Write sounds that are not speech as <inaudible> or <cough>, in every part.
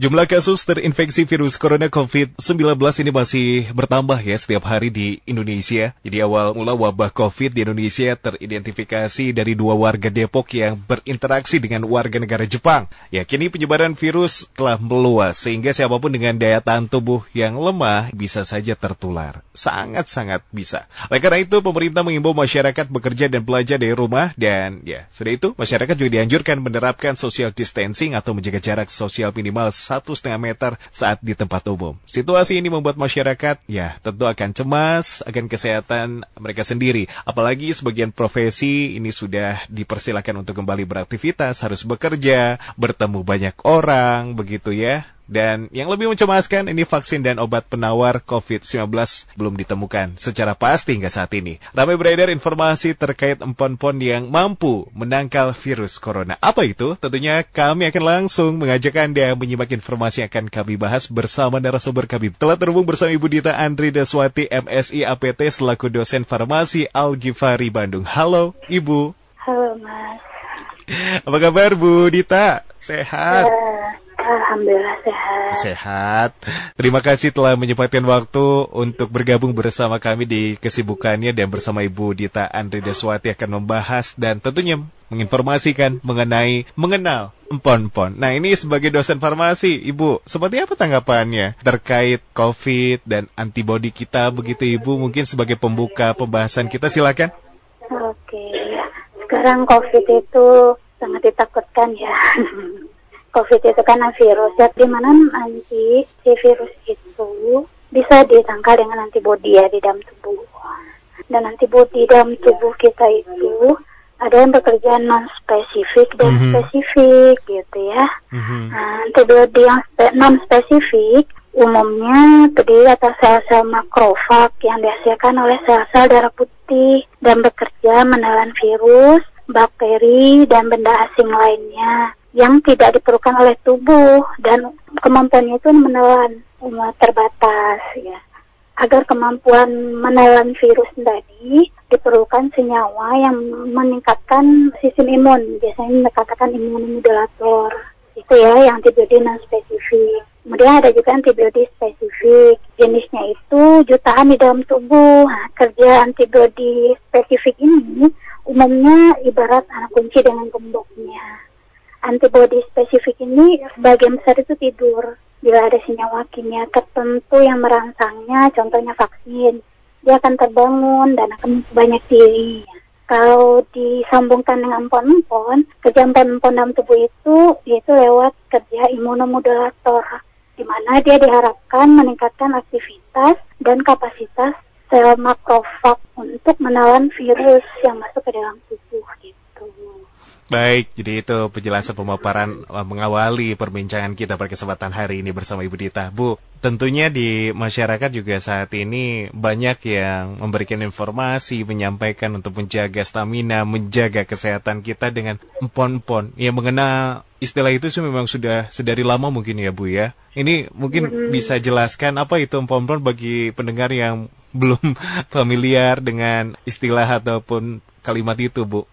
Jumlah kasus terinfeksi virus corona COVID-19 ini masih bertambah ya setiap hari di Indonesia. Jadi awal mula wabah COVID di Indonesia teridentifikasi dari dua warga Depok yang berinteraksi dengan warga negara Jepang. Ya, kini penyebaran virus telah meluas sehingga siapa pun dengan daya tahan tubuh yang lemah bisa saja tertular. Sangat-sangat bisa. Oleh karena itu, pemerintah mengimbau masyarakat bekerja dan belajar dari rumah dan ya, sudah itu masyarakat juga dianjurkan menerapkan social distancing atau menjaga jarak sosial minimal satu setengah meter saat di tempat umum. Situasi ini membuat masyarakat ya tentu akan cemas akan kesehatan mereka sendiri. Apalagi sebagian profesi ini sudah dipersilakan untuk kembali beraktivitas, harus bekerja, bertemu banyak orang, begitu ya. Dan yang lebih mencemaskan, ini vaksin dan obat penawar COVID-19 belum ditemukan secara pasti hingga saat ini. Ramai beredar informasi terkait empon-pon yang mampu menangkal virus corona. Apa itu? Tentunya kami akan langsung mengajak Anda menyimak informasi yang akan kami bahas bersama narasumber kami. Telah terhubung bersama Ibu Dita Andri Daswati, MSI APT, selaku dosen farmasi Al-Ghifari Bandung. Halo, Ibu. Halo, Mas. Apa kabar, Bu Dita? Sehat? Ya, Alhamdulillah sehat. Sehat. Terima kasih telah menyempatkan waktu untuk bergabung bersama kami di kesibukannya dan bersama Ibu Dita Andri Deswati akan membahas dan tentunya menginformasikan mengenai mengenal empon-empon. Nah ini sebagai dosen farmasi, Ibu, seperti apa tanggapannya terkait COVID dan antibodi kita begitu Ibu? Mungkin sebagai pembuka pembahasan kita silakan. Oke, sekarang COVID itu sangat ditakutkan ya. <laughs> COVID itu kan virus, ya di mana nanti si virus itu bisa ditangkal dengan antibodi ya di dalam tubuh. Dan antibodi dalam tubuh kita itu ada yang bekerja non spesifik dan mm -hmm. spesifik gitu ya. Mm -hmm. Nah, antibodi yang spe non spesifik umumnya terdiri atas sel-sel makrofag yang dihasilkan oleh sel-sel darah putih dan bekerja menelan virus, bakteri, dan benda asing lainnya yang tidak diperlukan oleh tubuh dan kemampuannya itu menelan terbatas ya. Agar kemampuan menelan virus tadi diperlukan senyawa yang meningkatkan sistem imun, biasanya dikatakan imunomodulator. Itu ya yang antibodi non spesifik. Kemudian ada juga antibodi spesifik. Jenisnya itu jutaan di dalam tubuh. Nah, kerja antibodi spesifik ini umumnya ibarat anak kunci dengan gemboknya antibodi spesifik ini sebagian besar itu tidur. Bila ada senyawa kimia tertentu yang merangsangnya, contohnya vaksin, dia akan terbangun dan akan banyak diri. Kalau disambungkan dengan pon-pon, kerja pon-pon dalam tubuh itu yaitu lewat kerja imunomodulator, di mana dia diharapkan meningkatkan aktivitas dan kapasitas sel makrofag untuk menelan virus yang masuk ke dalam tubuh gitu. Baik, jadi itu penjelasan pemaparan uh, mengawali perbincangan kita pada kesempatan hari ini bersama Ibu Dita. Bu, tentunya di masyarakat juga saat ini banyak yang memberikan informasi, menyampaikan untuk menjaga stamina, menjaga kesehatan kita dengan empon-empon. Ya mengenal istilah itu sih memang sudah sedari lama mungkin ya Bu ya. Ini mungkin hmm. bisa jelaskan apa itu empon-empon bagi pendengar yang <laughs> belum familiar dengan istilah ataupun kalimat itu Bu.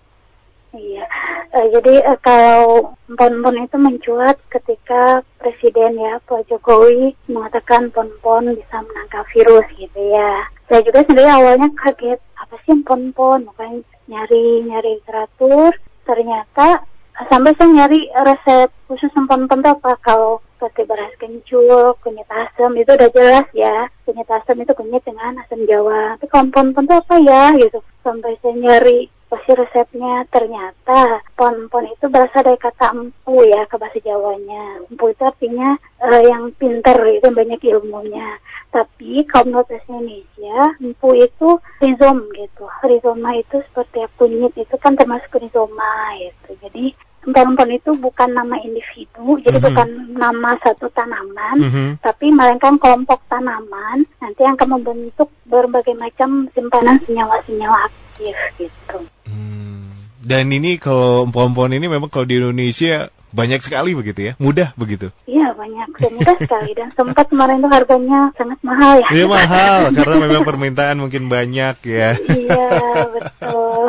Uh, jadi uh, kalau pon-pon itu mencuat ketika presiden ya Pak Jokowi mengatakan pon-pon bisa menangkal virus gitu ya. Saya juga sendiri awalnya kaget apa sih pon-pon, makanya nyari-nyari literatur, ternyata sampai saya nyari resep khusus pon-pon itu apa kalau seperti beras kencur, kunyit asam itu udah jelas ya. Kunyit asam itu kunyit dengan asam jawa. Tapi pon-pon itu apa ya gitu. Sampai saya nyari pasti resepnya ternyata pon-pon itu berasal dari kata empu ya ke bahasa Jawanya. Empu itu artinya uh, yang pinter itu banyak ilmunya. Tapi kalau menurut bahasa Indonesia, empu itu rizom gitu. Rizoma itu seperti kunyit itu kan termasuk rizoma gitu. Jadi empon-empon itu bukan nama individu, jadi mm -hmm. bukan nama satu tanaman, mm -hmm. tapi melainkan kelompok tanaman nanti yang akan membentuk berbagai macam simpanan senyawa-senyawa aktif gitu. Hmm. Dan ini kalau empon-empon ini memang kalau di Indonesia banyak sekali begitu ya, mudah begitu. Iya banyak, dan mudah sekali dan sempat kemarin itu harganya sangat mahal ya. Iya mahal karena memang permintaan mungkin banyak ya. Iya betul.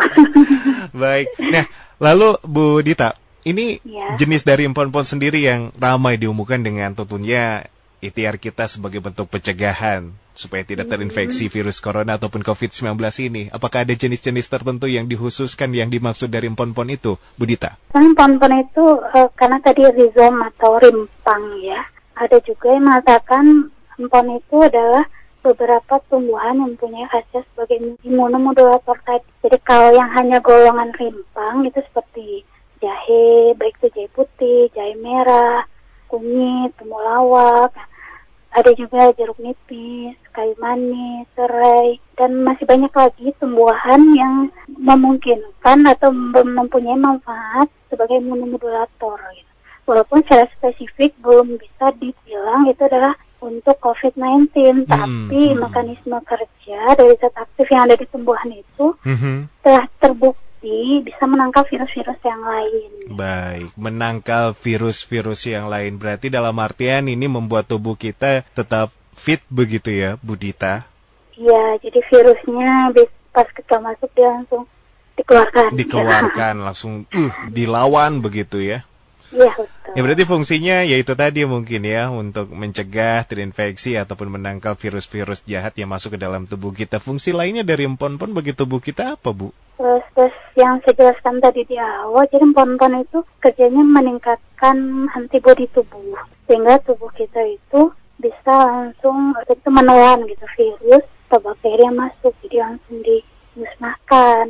<laughs> Baik, nah lalu Bu Dita, ini Ya. jenis dari empon-empon sendiri yang ramai diumumkan dengan tentunya ikhtiar kita sebagai bentuk pencegahan supaya tidak terinfeksi virus corona ataupun COVID-19 ini. Apakah ada jenis-jenis tertentu yang dikhususkan yang dimaksud dari empon-empon itu, Budita? Kan pon-pon itu eh, karena tadi rizom atau rimpang ya. Ada juga yang mengatakan empon itu adalah beberapa tumbuhan yang punya khasiat sebagai imunomodulator tadi. Jadi kalau yang hanya golongan rimpang itu seperti jahe, baik itu jahe putih, jahe merah, kunyit, temulawak, ada juga jeruk nipis, kayu manis, serai, dan masih banyak lagi tumbuhan yang memungkinkan atau mem- mempunyai manfaat sebagai imunomodulator. Gitu. Walaupun secara spesifik belum bisa dibilang itu adalah untuk COVID-19, tapi hmm. mekanisme kerja dari zat aktif yang ada di tumbuhan itu Mhm. telah terbukti bisa menangkal virus-virus yang lain. Baik, menangkal virus-virus yang lain. Berarti dalam artian ini membuat tubuh kita tetap fit begitu ya, Budita? Iya, jadi virusnya pas kita masuk dia langsung dikeluarkan. Dikeluarkan, <laughs> langsung uh, dilawan begitu ya. Iya, betul. Ya berarti fungsinya yaitu tadi mungkin ya untuk mencegah terinfeksi ataupun menangkal virus-virus jahat yang masuk ke dalam tubuh kita. Fungsi lainnya dari empon-empon bagi tubuh kita apa, Bu? Terus, terus yang saya jelaskan tadi di awal, jadi pon-pon itu kerjanya meningkatkan antibodi tubuh. Sehingga tubuh kita itu bisa langsung itu menelan gitu virus atau bakteri yang masuk. Jadi langsung dimusnahkan.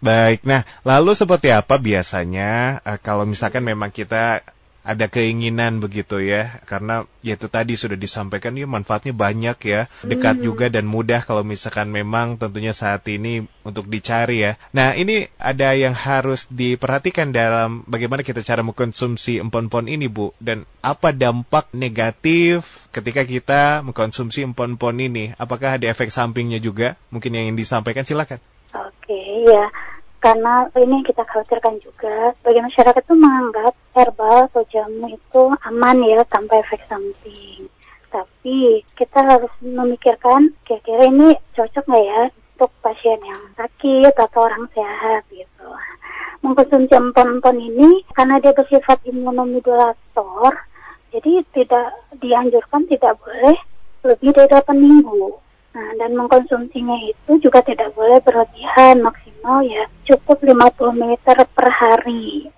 Baik, nah lalu seperti apa biasanya eh, kalau misalkan memang kita ada keinginan begitu ya, karena ya itu tadi sudah disampaikan ya manfaatnya banyak ya, dekat Hmm. juga dan mudah kalau misalkan memang tentunya saat ini untuk dicari ya. Nah ini ada yang harus diperhatikan dalam bagaimana kita cara mengkonsumsi empon-empon ini Bu, dan apa dampak negatif ketika kita mengkonsumsi empon-empon ini? Apakah ada efek sampingnya juga? Mungkin yang ingin disampaikan silakan. Oke, ya. Karena ini kita khawatirkan juga, bagi masyarakat itu menganggap herbal atau jamu itu aman ya tanpa efek samping. Tapi kita harus memikirkan kira-kira ini cocok nggak ya untuk pasien yang sakit atau orang sehat gitu. Mengkonsumsi empon-empon ini karena dia bersifat imunomodulator, jadi tidak dianjurkan tidak boleh lebih dari 8 minggu. Nah, dan mengkonsumsinya itu juga tidak boleh berlebihan, maksimal ya cukup 50 ml per hari.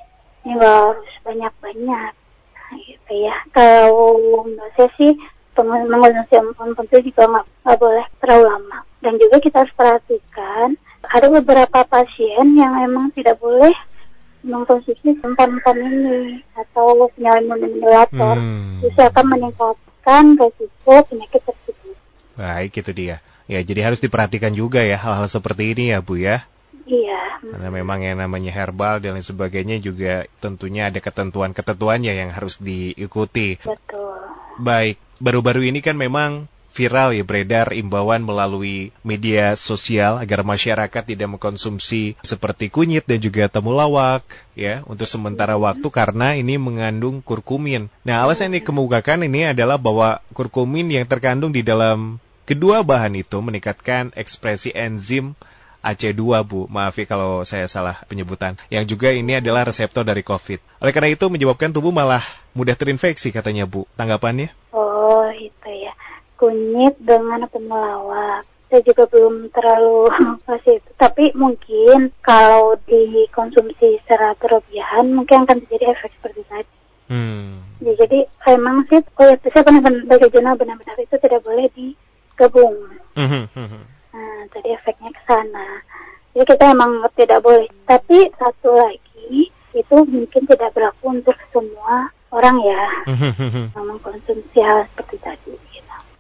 Ini harus banyak-banyak. Nah, gitu ya. Kalau menurut saya sih mengkonsumsi empon itu juga nggak boleh terlalu lama. Dan juga kita harus perhatikan ada beberapa pasien yang memang tidak boleh mengkonsumsi empon-empon ini atau senyawa imunomodulator. Hmm. Bisa akan meningkatkan resiko penyakit tersebut. Baik, itu dia. Ya, jadi harus diperhatikan juga ya hal-hal seperti ini ya, Bu ya. Iya. Karena memang yang namanya herbal dan lain sebagainya juga tentunya ada ketentuan-ketentuannya yang harus diikuti. Betul. Baik, baru-baru ini kan memang viral ya beredar imbauan melalui media sosial agar masyarakat tidak mengkonsumsi seperti kunyit dan juga temulawak ya untuk sementara waktu karena ini mengandung kurkumin. Nah, alasan yang dikemukakan ini adalah bahwa kurkumin yang terkandung di dalam kedua bahan itu meningkatkan ekspresi enzim AC2 Bu, maaf ya kalau saya salah penyebutan. Yang juga ini adalah reseptor dari COVID. Oleh karena itu menyebabkan tubuh malah mudah terinfeksi katanya Bu. Tanggapannya? Oh, itu ya. Kunyit dengan temulawak. Saya juga belum terlalu <laughs> pasti itu. Tapi mungkin kalau dikonsumsi secara berlebihan mungkin akan terjadi efek seperti tadi. Hmm. Ya, jadi emang sih, oh ya, saya benar-benar bagi jurnal benar-benar itu tidak boleh digabung. Nah, tadi efeknya ke sana. Jadi kita emang tidak boleh. Tapi satu lagi, itu mungkin tidak berlaku untuk semua orang ya yang mengkonsumsi hal seperti tadi.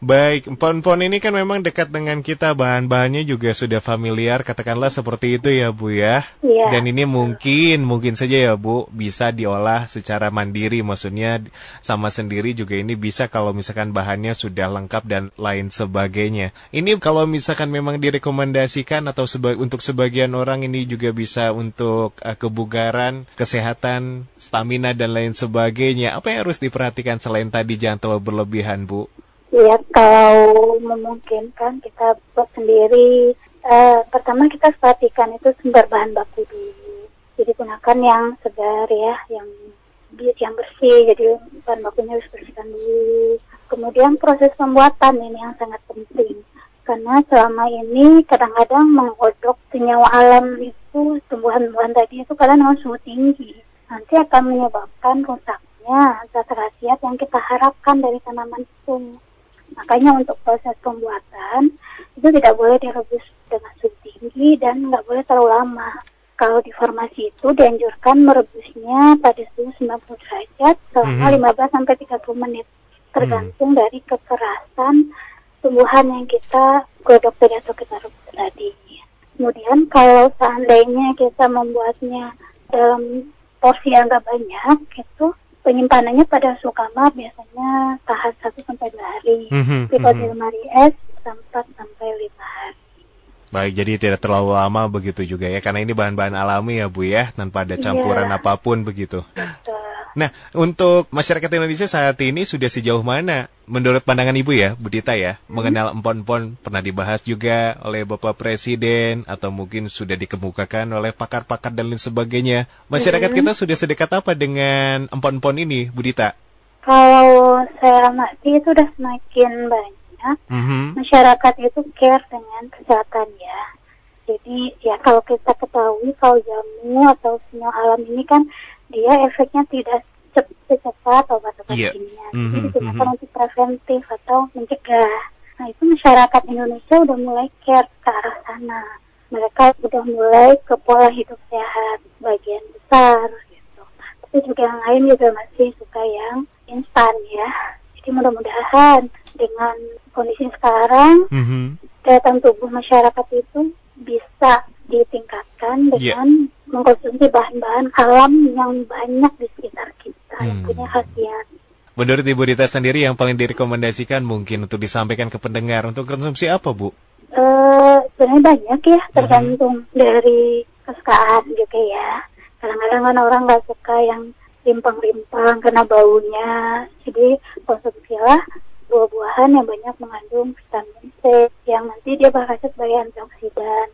Baik, empon-empon ini kan memang dekat dengan kita, bahan-bahannya juga sudah familiar, katakanlah seperti itu ya Bu ya. Iya. Dan ini mungkin, mungkin saja ya Bu, bisa diolah secara mandiri, maksudnya sama sendiri juga ini bisa kalau misalkan bahannya sudah lengkap dan lain sebagainya. Ini kalau misalkan memang direkomendasikan atau seba untuk sebagian orang ini juga bisa untuk uh, kebugaran, kesehatan, stamina dan lain sebagainya. Apa yang harus diperhatikan selain tadi jangan terlalu berlebihan Bu? Ya, kalau memungkinkan kita buat sendiri. Eh, pertama kita perhatikan itu sumber bahan baku dulu. jadi gunakan yang segar ya, yang yang bersih, jadi bahan bakunya harus bersihkan dulu. Kemudian proses pembuatan ini yang sangat penting, karena selama ini kadang-kadang menggodok senyawa alam itu tumbuhan-tumbuhan tadi itu kadang dengan suhu tinggi, nanti akan menyebabkan rusaknya zat khasiat yang kita harapkan dari tanaman itu. Makanya untuk proses pembuatan itu tidak boleh direbus dengan suhu tinggi dan nggak boleh terlalu lama. Kalau di farmasi itu dianjurkan merebusnya pada suhu 90 derajat selama mm -hmm. 15 sampai 30 menit. Tergantung mm. dari kekerasan tumbuhan yang kita godok tadi atau kita rebus tadi. Kemudian kalau seandainya kita membuatnya dalam porsi yang nggak banyak, itu penyimpanannya pada suhu kamar biasanya tahan 1 sampai 2 hari. Mm -hmm. Di mm lemari es 4 sampai 5 hari. Baik, jadi tidak terlalu lama begitu juga ya, karena ini bahan-bahan alami ya Bu ya, tanpa ada campuran yeah. apa pun begitu. Betul. Nah, untuk masyarakat Indonesia saat ini sudah sejauh mana menurut pandangan Ibu ya, Bu Dita ya, hmm. mengenal empon-empon pernah dibahas juga oleh Bapak Presiden atau mungkin sudah dikemukakan oleh pakar-pakar dan lain sebagainya. Masyarakat hmm. kita sudah sedekat apa dengan empon-empon ini, Bu Dita? Kalau saya amati itu sudah semakin banyak mm-hmm. masyarakat itu care dengan kesehatan ya. Jadi ya kalau kita ketahui kalau jamu atau sinyal alam ini kan dia efeknya tidak secepat obat-obat yeah. kimia. Mm-hmm. Jadi digunakan mm-hmm. untuk preventif atau mencegah. Nah itu masyarakat Indonesia udah mulai care ke arah sana. Mereka udah mulai ke pola hidup sehat bagian besar gitu. Tapi juga yang lain juga masih suka yang instan ya. Jadi mudah-mudahan dengan kondisi sekarang daya tahan tubuh masyarakat itu bisa ditingkatkan iya. dengan yeah. mengkonsumsi bahan-bahan alam yang banyak di sekitar kita hmm. yang punya khasiat. Menurut Ibu Dita sendiri yang paling direkomendasikan mungkin untuk disampaikan ke pendengar untuk konsumsi apa Bu? Uh, sebenarnya banyak ya mm-hmm. tergantung hmm. dari kesukaan juga ya. Kadang-kadang kan orang nggak suka yang rimpang-rimpang karena baunya. Jadi konsumsilah buah-buahan yang banyak mengandung vitamin C yang nanti dia berhasil sebagai antioksidan.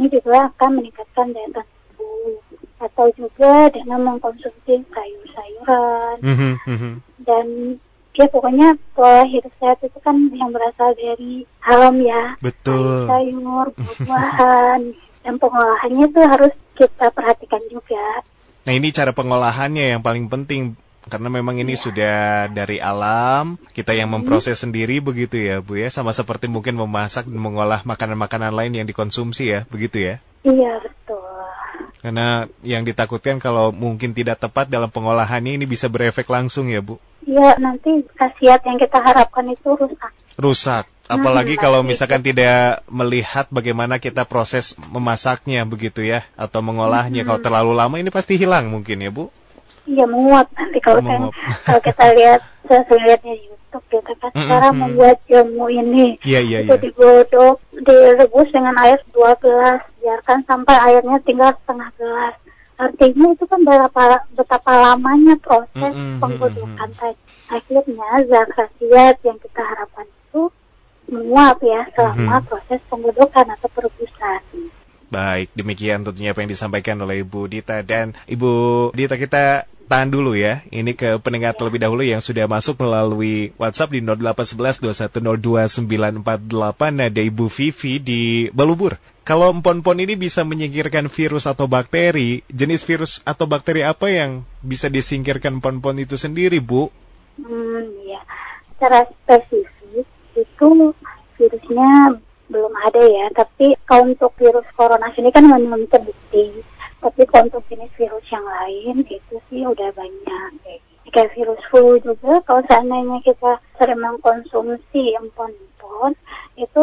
Ini juga akan meningkatkan daya tahan tubuh atau juga dengan mengkonsumsi sayur-sayuran mm -hmm. dan ya pokoknya pola hidup sehat itu kan yang berasal dari alam ya betul sayur buah-buahan <laughs> dan pengolahannya itu harus kita perhatikan juga nah ini cara pengolahannya yang paling penting karena memang ini ya. sudah dari alam, kita yang hmm. memproses hmm. sendiri begitu ya Bu ya, sama seperti mungkin memasak dan mengolah makanan-makanan lain yang dikonsumsi ya, begitu ya? Iya betul. Karena yang ditakutkan kalau mungkin tidak tepat dalam pengolahannya ini bisa berefek langsung ya Bu? Iya, nanti khasiat yang kita harapkan itu rusak. Rusak. Apalagi <laughs> kalau misalkan tidak melihat bagaimana kita proses memasaknya begitu ya, atau mengolahnya. Hmm. Kalau terlalu lama ini pasti hilang mungkin ya Bu? Iya menguap nanti kalau saya kalau kita lihat saya lihatnya YouTube gitu kan mm -hmm. membuat jamu ini yeah, yeah, itu yeah. digodok direbus dengan air dua gelas biarkan sampai airnya tinggal setengah gelas artinya itu kan berapa betapa lamanya proses mm -hmm. penggodokan tadi akhirnya zat khasiat yang kita harapkan itu menguap ya selama mm -hmm. proses penggodokan atau perebusan. Baik, demikian tentunya apa yang disampaikan oleh Ibu Dita dan Ibu Dita kita tahan dulu ya. Ini ke pendengar terlebih dahulu yang sudah masuk melalui WhatsApp di 0811 Ada Ibu Vivi di Balubur. Kalau empon-empon ini bisa menyingkirkan virus atau bakteri, jenis virus atau bakteri apa yang bisa disingkirkan empon-empon itu sendiri, Bu? Hmm, ya. Secara spesifik itu virusnya belum ada ya, tapi kalau untuk virus corona ini kan belum terbukti. Tapi kalau untuk jenis virus yang lain itu sih udah banyak kayak virus flu juga, kalau seandainya kita sering mengkonsumsi empon-empon, itu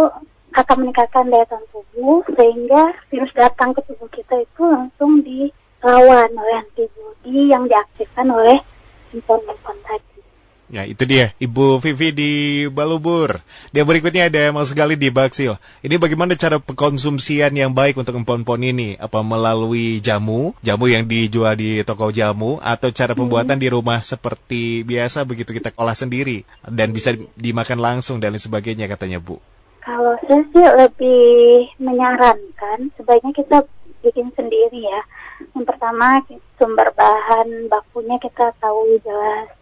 akan meningkatkan daya tahan tubuh sehingga virus datang ke tubuh kita itu langsung dilawan oleh antibodi yang diaktifkan oleh empon-empon tadi. Ya, itu dia Ibu Vivi di Balubur. Dia berikutnya ada Mas Gali di Baksil. Ini bagaimana cara pengkonsumsian yang baik untuk empon-empon ini? Apa melalui jamu, jamu yang dijual di toko jamu, atau cara pembuatan hmm. di rumah seperti biasa begitu kita olah sendiri dan bisa dimakan langsung dan lain sebagainya katanya Bu? Kalau saya sih lebih menyarankan sebaiknya kita bikin sendiri ya. Yang pertama sumber bahan bakunya kita tahu jelas.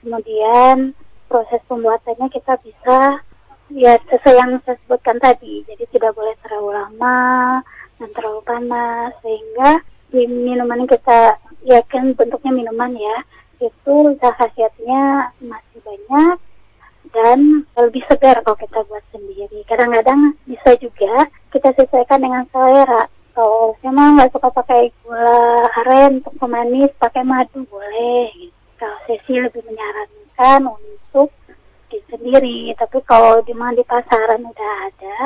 Kemudian proses pembuatannya kita bisa ya sesuai yang saya sebutkan tadi. Jadi tidak boleh terlalu lama dan terlalu panas sehingga di minuman kita yakin bentuknya minuman ya itu khasiatnya masih banyak dan lebih segar kalau kita buat sendiri. Kadang-kadang bisa juga kita sesuaikan dengan selera. Kalau saya mah nggak suka pakai gula aren untuk pemanis, pakai madu boleh. Kalau sih lebih menyarankan untuk bikin sendiri. Tapi kalau di mana di pasaran udah ada,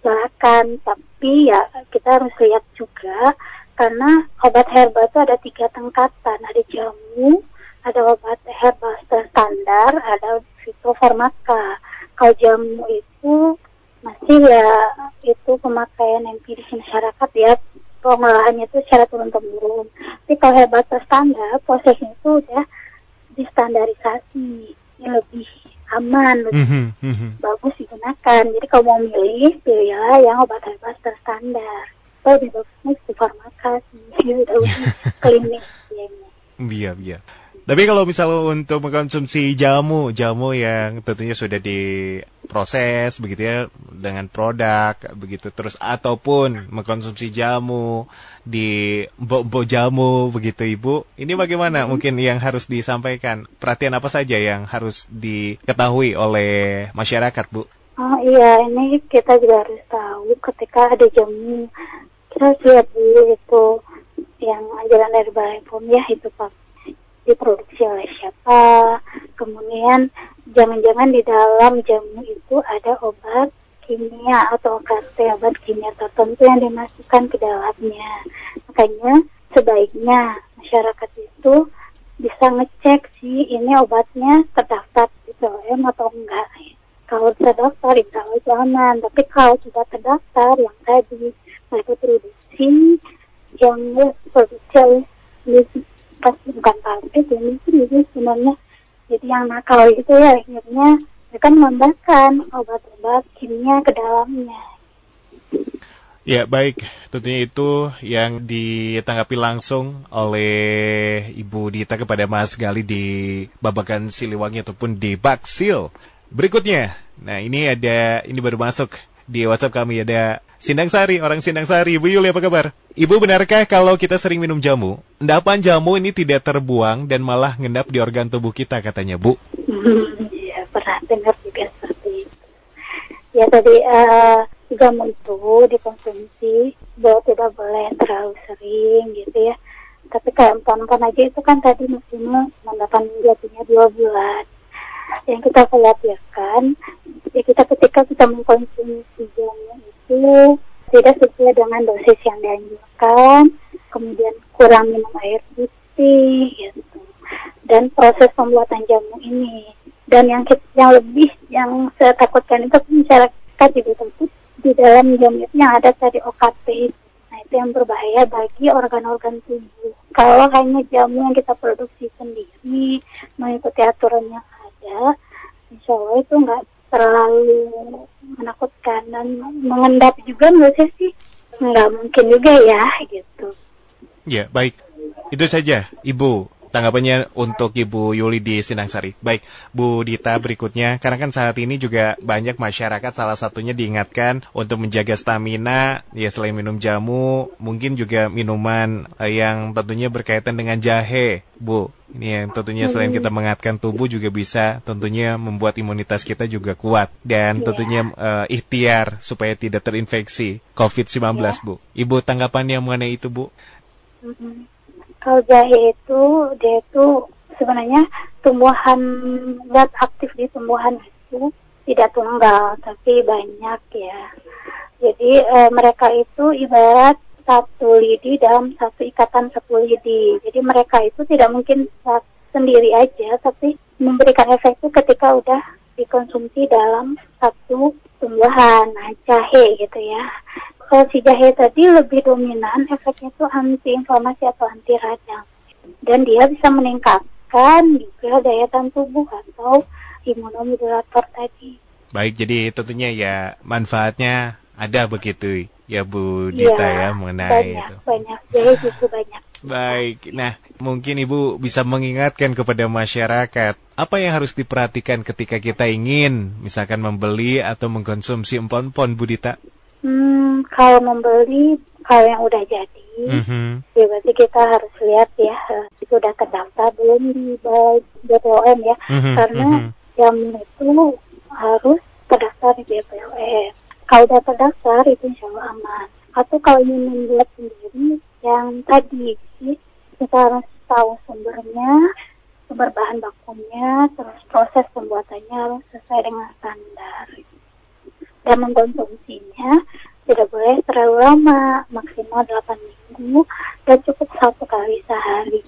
silakan. Tapi ya kita harus lihat juga karena obat herbal itu ada tiga tingkatan, ada jamu, ada obat herbal standar, ada fitofarmaka. Kalau jamu itu masih ya itu pemakaian empiris masyarakat ya pengolahannya itu secara turun-temurun. Tapi kalau herbal standar, prosesnya itu udah distandarisasi, lebih aman, lebih mm -hmm. bagus digunakan. Jadi kalau mau milih, pilihlah yang obat herbal standar atau di bagusnya di farmasi, <laughs> udah klinik. Iya, iya. Tapi kalau misalnya untuk mengkonsumsi jamu, jamu yang tentunya sudah diproses begitu ya dengan produk begitu terus ataupun mengkonsumsi jamu di bo jamu begitu Ibu. Ini bagaimana hmm. mungkin yang harus disampaikan? Perhatian apa saja yang harus diketahui oleh masyarakat, Bu? Oh iya, ini kita juga harus tahu ketika ada jamu kita lihat dulu itu yang anjuran dari Balai POM ya itu Pak diproduksi oleh siapa. Kemudian jangan-jangan di dalam jamu itu ada obat kimia atau OKT obat kimia tertentu yang dimasukkan ke dalamnya. Makanya sebaiknya masyarakat itu bisa ngecek sih ini obatnya terdaftar di POM atau enggak. Kalau terdaftar itu kalau jangan, tapi kalau tidak terdaftar yang tadi mereka produksi yang produksi bukan pabrik ya mungkin itu sebenarnya jadi yang nakal itu ya. Akhirnya mereka menambahkan obat-obat kimia ke dalamnya. Ya baik, tentunya itu yang ditanggapi langsung oleh Ibu Dita kepada Mas Gali di Babakan Siliwangi ataupun di Baksil. Berikutnya, nah ini ada, ini baru masuk di WhatsApp kami ada Sindang Sari, orang Sindang Sari. Bu Yuli, apa kabar? Ibu, benarkah kalau kita sering minum jamu, endapan jamu ini tidak terbuang dan malah ngendap di organ tubuh kita katanya, Bu? <laughs> Iya, pernah dengar juga seperti itu. Ya, tadi uh, jamu itu dikonsumsi, bahwa tidak boleh terlalu sering gitu ya. Tapi kayak empon-empon aja itu kan tadi maksimal endapan jatuhnya dua bulan yang kita khawatirkan ya kita ketika kita mengkonsumsi jamu itu tidak sesuai dengan dosis yang dianjurkan kemudian kurang minum air putih gitu. Dan proses pembuatan jamu ini. Dan yang yang lebih yang saya takutkan itu masyarakat juga takut di dalam jamu itu yang ada tadi OKT nah itu yang berbahaya bagi organ-organ tubuh. Kalau hanya jamu yang kita produksi sendiri mengikuti aturan ada, insya Allah itu nggak terlalu menakutkan dan mengendap juga menurut saya sih nggak mungkin juga ya gitu. Ya baik, itu saja Ibu tanggapannya untuk Ibu Yuli di Sinangsari. Baik, Bu Dita berikutnya, karena kan saat ini juga banyak masyarakat salah satunya diingatkan untuk menjaga stamina, ya selain minum jamu, mungkin juga minuman eh, yang tentunya berkaitan dengan jahe, Bu. Ini yang tentunya selain kita mengatkan tubuh juga bisa tentunya membuat imunitas kita juga kuat dan iya. tentunya uh, ikhtiar supaya tidak terinfeksi COVID-19, yeah. Bu. Ibu tanggapannya mengenai itu, Bu? Mm -hmm. Kalau jahe itu dia itu sebenarnya tumbuhan zat aktif di tumbuhan itu tidak tunggal tapi banyak ya. Jadi e, mereka itu ibarat satu lidi dalam satu ikatan satu lidi. Jadi mereka itu tidak mungkin sendiri aja tapi memberikan efek itu ketika udah dikonsumsi dalam satu tumbuhan, nah, jahe gitu ya kalau si jahe tadi lebih dominan efeknya itu anti inflamasi atau anti radang dan dia bisa meningkatkan juga daya tahan tubuh atau imunomodulator tadi. Baik, jadi tentunya ya manfaatnya ada begitu ya Bu Dita ya, ya mengenai banyak, itu. Banyak, jadi justru banyak. <laughs> Baik, nah mungkin Ibu bisa mengingatkan kepada masyarakat apa yang harus diperhatikan ketika kita ingin misalkan membeli atau mengkonsumsi empon-empon Bu Dita? Hmm, kalau membeli kalau yang udah jadi, mm-hmm. ya berarti kita harus lihat ya itu udah terdaftar belum di BPOM ya, mm-hmm. karena mm-hmm. yang itu harus terdaftar di BPOM. Kalau udah terdaftar itu insya Allah aman. Atau kalau ingin membuat sendiri yang tadi sih kita harus tahu sumbernya, sumber bahan bakunya, terus proses pembuatannya harus sesuai dengan standar. Dan mengkonsumsinya tidak boleh terlalu lama, maksimal 8 minggu dan cukup satu kali sehari.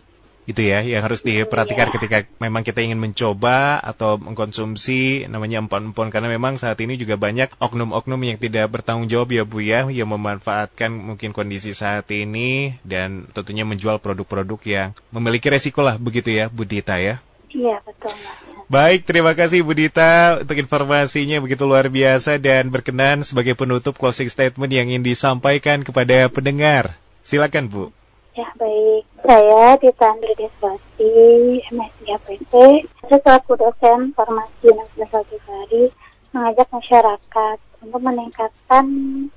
Itu ya yang harus diperhatikan iya. ketika memang kita ingin mencoba atau mengkonsumsi namanya empon-empon karena memang saat ini juga banyak oknum-oknum yang tidak bertanggung jawab ya Bu ya yang memanfaatkan mungkin kondisi saat ini dan tentunya menjual produk-produk yang memiliki resiko lah begitu ya Bu Dita ya. Iya betul Mas. Baik, terima kasih Bu Dita untuk informasinya begitu luar biasa dan berkenan sebagai penutup closing statement yang ingin disampaikan kepada pendengar. Silakan Bu. Ya baik, saya Dita Andri Deswati, MSc APT. Selaku dosen farmasi Universitas Gifari mengajak masyarakat untuk meningkatkan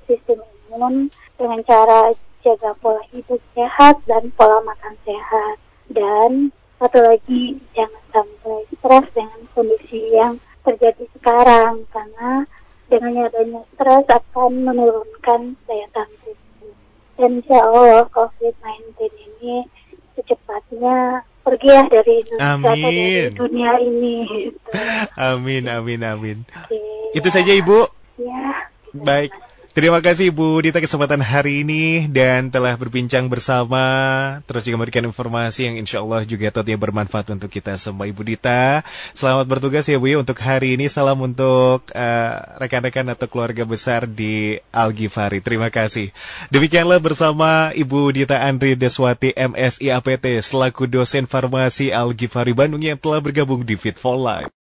sistem imun dengan cara jaga pola hidup sehat dan pola makan sehat. Dan satu lagi jangan sampai stres dengan kondisi yang terjadi sekarang karena dengan adanya stres akan menurunkan daya tahan tubuh. Dan insya Allah COVID-19 ini secepatnya pergi ya dari Indonesia amin. atau dari dunia ini. <laughs> Amin, amin, amin. Oke, Itu ya. saja Ibu. Ya. Baik. Terima kasih Bu Dita kesempatan hari ini dan telah berbincang bersama terus juga memberikan informasi yang insya Allah juga tentunya bermanfaat untuk kita semua Ibu Dita. Selamat bertugas ya Bu ya untuk hari ini. Salam untuk uh, rekan-rekan uh, atau keluarga besar di Al Ghifari. Terima kasih. Demikianlah bersama Ibu Dita Andri Deswati MSI APT selaku dosen farmasi Al Ghifari Bandung yang telah bergabung di Fit for Life.